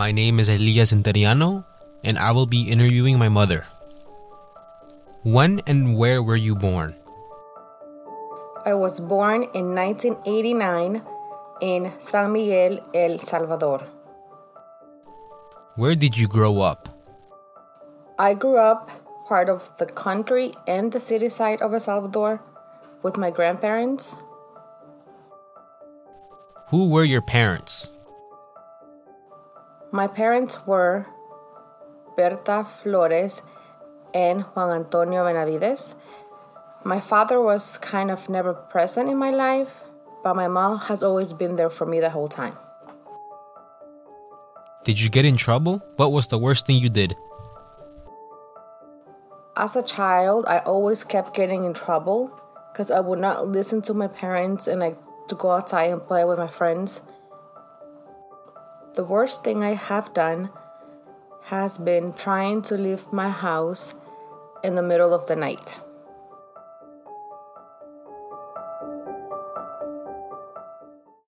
My name is Elias Interiano, and I will be interviewing my mother. When and where were you born? I was born in 1989 in San Miguel, El Salvador. Where did you grow up? I grew up part of the country and the city side of El Salvador with my grandparents. Who were your parents? My parents were Berta Flores and Juan Antonio Benavides. My father was kind of never present in my life, but my mom has always been there for me the whole time. Did you get in trouble? What was the worst thing you did? As a child, I always kept getting in trouble because I would not listen to my parents and like to go outside and play with my friends. The worst thing I have done has been trying to leave my house in the middle of the night.